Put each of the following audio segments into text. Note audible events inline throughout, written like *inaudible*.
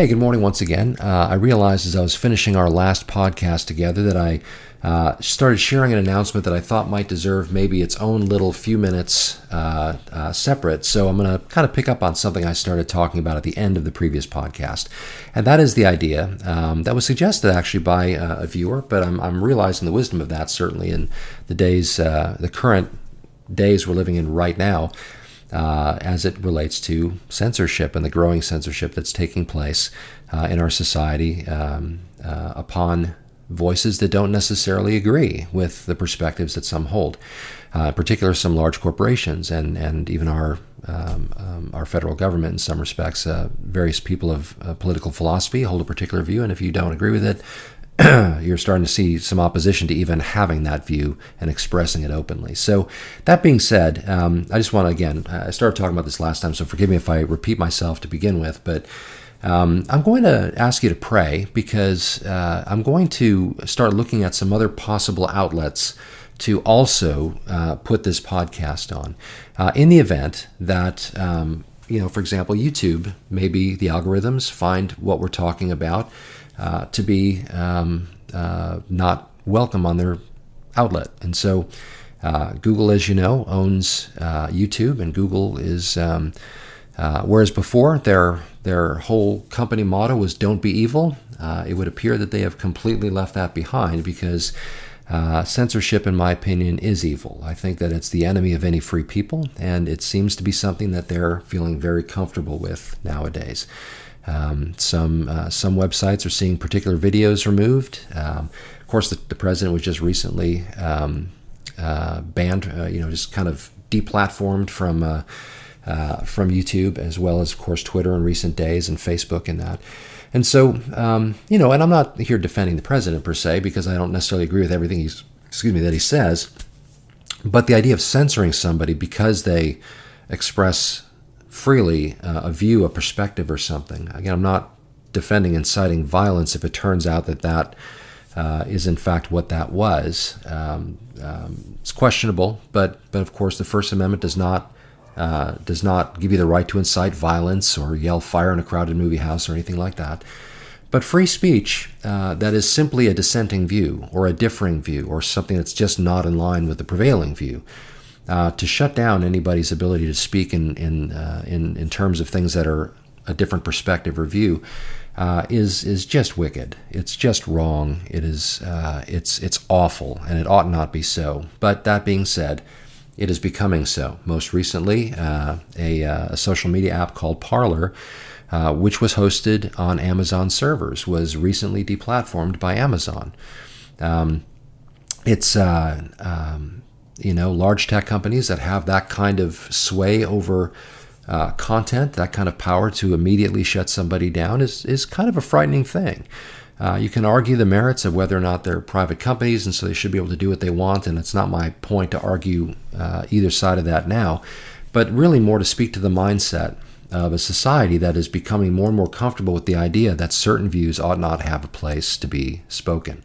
Hey, good morning once again. Uh, I realized as I was finishing our last podcast together that I uh, started sharing an announcement that I thought might deserve maybe its own little few minutes uh, uh separate. So I'm going to kind of pick up on something I started talking about at the end of the previous podcast. And that is the idea um, that was suggested actually by uh, a viewer, but I'm, I'm, realizing the wisdom of that certainly in the days, uh, the current days we're living in right now uh, as it relates to censorship and the growing censorship that's taking place uh, in our society um, uh, upon voices that don't necessarily agree with the perspectives that some hold. Uh, in particular, some large corporations and, and even our um, um, our federal government in some respects. Uh, various people of political philosophy hold a particular view, and if you don't agree with it, *clears throat* you're starting to see some opposition to even having that view and expressing it openly. So, that being said, um, I just want to again, I started talking about this last time, so forgive me if I repeat myself to begin with, but um, I'm going to ask you to pray because uh, I'm going to start looking at some other possible outlets to also uh, put this podcast on. Uh, in the event that, um, you know, for example, YouTube, maybe the algorithms find what we're talking about uh, to be um, uh, not welcome on their outlet. And so uh, Google, as you know, owns uh, YouTube, and Google is, um, uh, whereas before their, their whole company motto was don't be evil, it would appear that they have completely left that behind because uh, censorship, in my opinion, is evil. I think that it's the enemy of any free people, and it seems to be something that they're feeling very comfortable with nowadays. Um, some uh, some websites are seeing particular videos removed. Um, of course, the, the, president was just recently um, uh, banned, uh, you know, just kind of deplatformed from uh, uh, from YouTube, as well as, of course, Twitter in recent days and Facebook and that. And so, um, you know, and I'm not here defending the president per se because I don't necessarily agree with everything he's, excuse me, that he says. But the idea of censoring somebody because they express freely uh, a view, a perspective, or something. Again, I'm not defending inciting violence if it turns out that that uh, is in fact what that was. Um, um, it's questionable, but but of course the First Amendment does not uh, does not give you the right to incite violence or yell fire in a crowded movie house or anything like that. But free speech uh, that is simply a dissenting view or a differing view or something that's just not in line with the prevailing view uh, to shut down anybody's ability to speak in in, uh, in in terms of things that are a different perspective or view uh, is is just wicked. It's just wrong. It is uh, it's it's awful, and it ought not be so. But that being said, it is becoming so. Most recently, uh, a, uh, a, social media app called Parler. which was hosted on Amazon servers, was recently deplatformed by Amazon. Um, it's um, you know, large tech companies that have that kind of sway over uh, content, that kind of power to immediately shut somebody down is, is kind of a frightening thing. Uh, you can argue the merits of whether or not they're private companies and so they should be able to do what they want, and it's not my point to argue uh, either side of that now, but really more to speak to the mindset of a society that is becoming more and more comfortable with the idea that certain views ought not have a place to be spoken.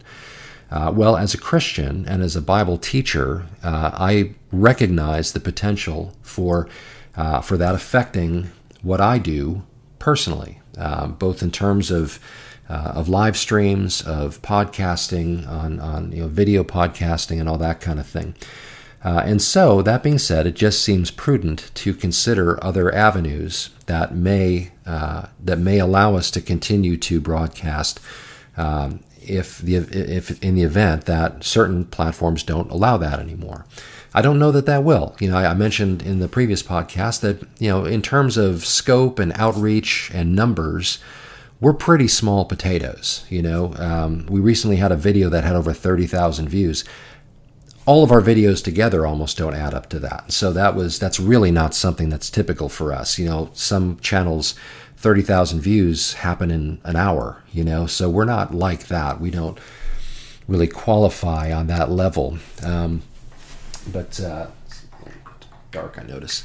Uh, well, as a Christian and as a Bible teacher, uh, I recognize the potential for uh, for that affecting what I do personally, uh, both in terms of uh, of live streams, of podcasting, on on you know video podcasting, and all that kind of thing. Uh, and so, that being said, it just seems prudent to consider other avenues that may that may allow us to continue to broadcast um, if the if in the event that certain platforms don't allow that anymore. I don't know that that will. You know, I mentioned in the previous podcast that you know, in terms of scope and outreach and numbers, we're pretty small potatoes. You know, um, we recently had a video that had over thirty thousand views. All of our videos together almost don't add up to that. So that was that's really not something that's typical for us. You know, some channels 30,000 views happen in an hour, you know, so we're not like that. We don't really qualify on that level. Um, but uh, dark, I notice.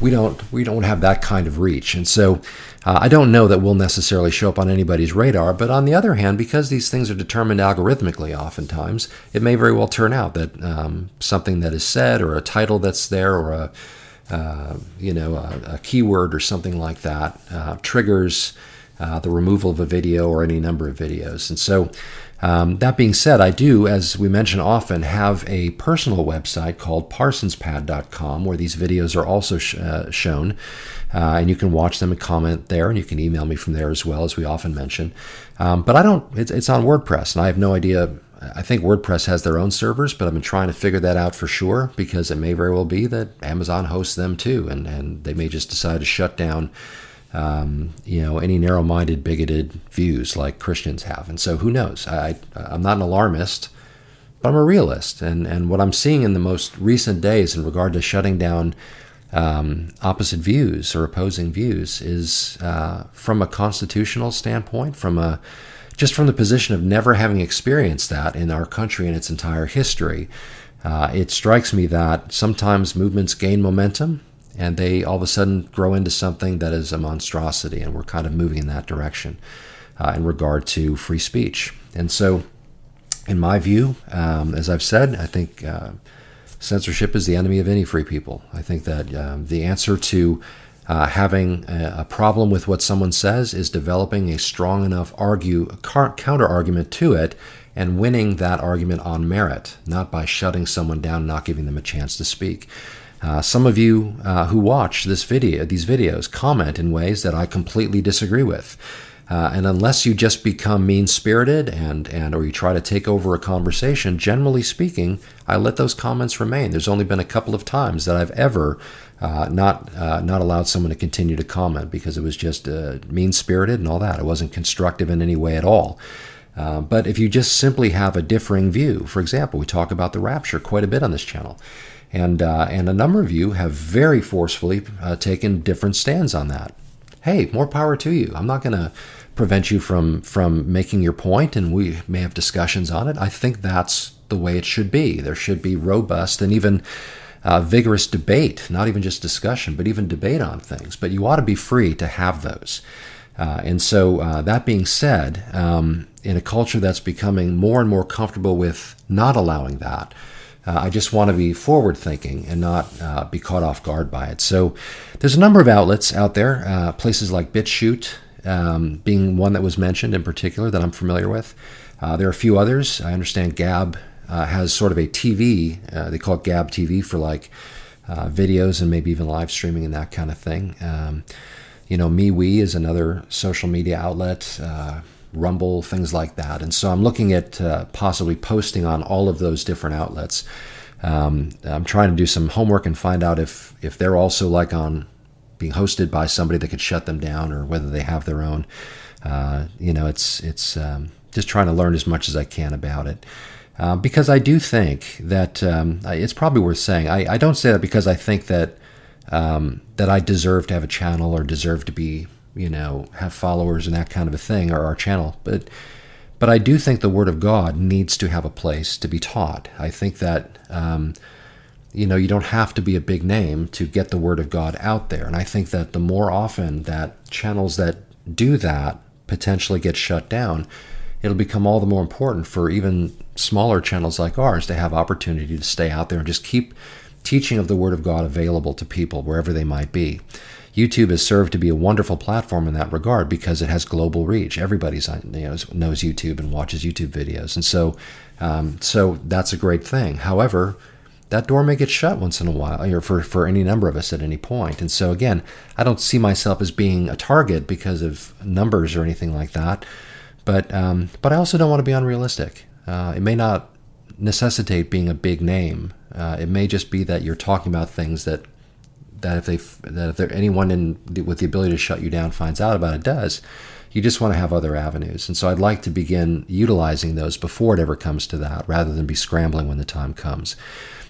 We don't we don't have that kind of reach, and so uh, I don't know that we'll necessarily show up on anybody's radar. But on the other hand, because these things are determined algorithmically, oftentimes it may very well turn out that um, something that is said, or a title that's there, or a uh, you know, a, a, keyword or something like that uh, triggers uh, the removal of a video or any number of videos. And so, um, that being said, I do, as we mention often, have a personal website called parsonspad.com where these videos are also sh- uh, shown. Uh, and you can watch them and comment there, and you can email me from there as well, as we often mention. Um, but I don't, it's, it's on WordPress, and I have no idea I think WordPress has their own servers, but I've been trying to figure that out for sure because it may very well be that Amazon hosts them too, and, and they may just decide to shut down, um, you know, any narrow-minded, bigoted views like Christians have. And so who knows? I, I'm not an alarmist, but I'm a realist, and and what I'm seeing in the most recent days in regard to shutting down um, opposite views or opposing views is uh, from a constitutional standpoint, from a just from the position of never having experienced that in our country in its entire history, uh, it strikes me that sometimes movements gain momentum and they all of a sudden grow into something that is a monstrosity, and we're kind of moving in that direction uh, in regard to free speech. And so, in my view, um, as I've said, I think uh, censorship is the enemy of any free people. I think that um, the answer to uh, having a, problem with what someone says is developing a strong enough argue counter argument to it and winning that argument on merit, not by shutting someone down not giving them a chance to speak. Uh, some of you uh, who watch this video, these videos, comment in ways that I completely disagree with. Uh, and unless you just become mean spirited and, and or you try to take over a conversation, generally speaking, I let those comments remain. There's only been a couple of times that I've ever uh, not uh, not allowed someone to continue to comment because it was just uh, mean spirited and all that. It wasn't constructive in any way at all. Uh, but if you just simply have a differing view, for example, we talk about the rapture quite a bit on this channel, and uh, and a number of you have very forcefully uh, taken different stands on that. Hey, more power to you. I'm not going to prevent you from from making your point, and we may have discussions on it. I think that's the way it should be. There should be robust and even uh, vigorous debate, not even just discussion, but even debate on things. But you ought to be free to have those. Uh, and so, uh, that being said, um, in a culture that's becoming more and more comfortable with not allowing that, uh, I just want to be forward thinking and not uh, be caught off guard by it. So, there's a number of outlets out there, uh, places like BitChute um, being one that was mentioned in particular that I'm familiar with. there are a few others. I understand Gab uh, has sort of a TV. Uh, they call it Gab TV for like uh, videos and maybe even live streaming and that kind of thing. Um, you know, MeWe is another social media outlet. Rumble, things like that. And so I'm looking at uh, possibly posting on all of those different outlets. Um, I'm trying to do some homework and find out if if they're also like on being hosted by somebody that could shut them down or whether they have their own. Uh, you know, it's it's um, just trying to learn as much as I can about it. Uh, because I do think that um, it's probably worth saying. I, I, don't say that because I think that um, that I deserve to have a channel or deserve to be, you know, have followers and that kind of a thing, or our channel. But but I do think the Word of God needs to have a place to be taught. I think that um, you know you don't have to be a big name to get the Word of God out there, and I think that the more often that channels that do that potentially get shut down it'll become all the more important for even smaller channels like ours to have opportunity to stay out there and just keep teaching of the Word of God available to people wherever they might be. YouTube has served to be a wonderful platform in that regard because it has global reach. Everybody you know, knows YouTube and watches YouTube videos, and so um, so that's a great thing. However, that door may get shut once in a while, or for, for any number of us at any point. And so again, I don't see myself as being a target because of numbers or anything like that. But um, but I also don't want to be unrealistic. Uh, it may not necessitate being a big name. Uh, it may just be that you're talking about things that that if they that if there anyone in with the ability to shut you down finds out about it does, you just want to have other avenues. And so I'd like to begin utilizing those before it ever comes to that, rather than be scrambling when the time comes.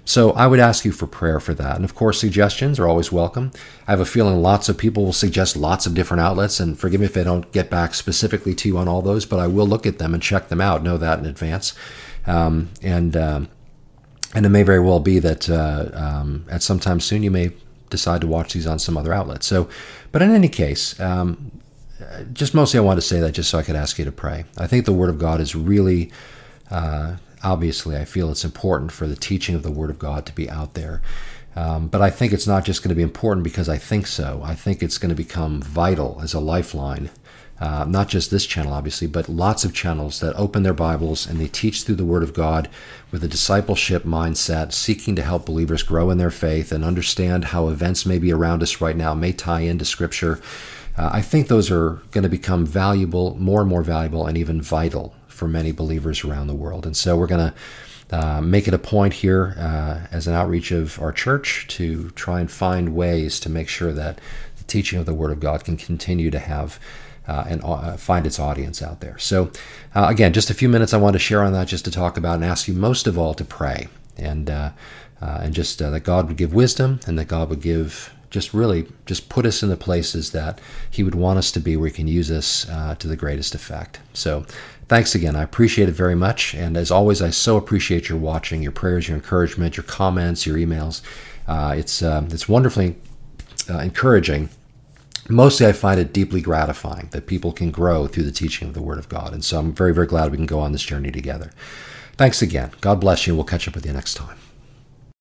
So I would ask you for prayer for that. And of course, suggestions are always welcome. I have a feeling lots of people will suggest lots of different outlets, and forgive me if I don't get back specifically to you on all those, but I will look at them and check them out. Know that in advance. Um, and um, and it may very well be that uh, um, at some time soon you may decide to watch these on some other outlet. So, but in any case, um, just mostly I want to say that just so I could ask you to pray. I think the Word of God is really uh, obviously, I feel it's important for the teaching of the Word of God to be out there. Um, but I think it's not just going to be important because I think so. I think it's going to become vital as a lifeline uh, not just this channel, obviously, but lots of channels that open their Bibles and they teach through the Word of God with a discipleship mindset, seeking to help believers grow in their faith and understand how events maybe around us right now may tie into Scripture. Uh, I think those are going to become valuable, more and more valuable, and even vital for many believers around the world. And so we're going to uh, make it a point here uh, as an outreach of our church to try and find ways to make sure that the teaching of the Word of God can continue to have uh, and uh, find its audience out there. So, uh, again, just a few minutes I want to share on that just to talk about and ask you most of all to pray. And uh, and just that God would give wisdom and that God would give just really just put us in the places that he would want us to be where he can use us uh, to the greatest effect. So thanks again. I appreciate it very much. And as always i so appreciate your watching your prayers your encouragement your comments your emails. Uh, it's uh, it's wonderfully uh, encouraging mostly i find it deeply gratifying that people can grow through the teaching of the word of god and so i'm very very glad we can go on this journey together. Thanks again. God bless you we'll catch up with you next time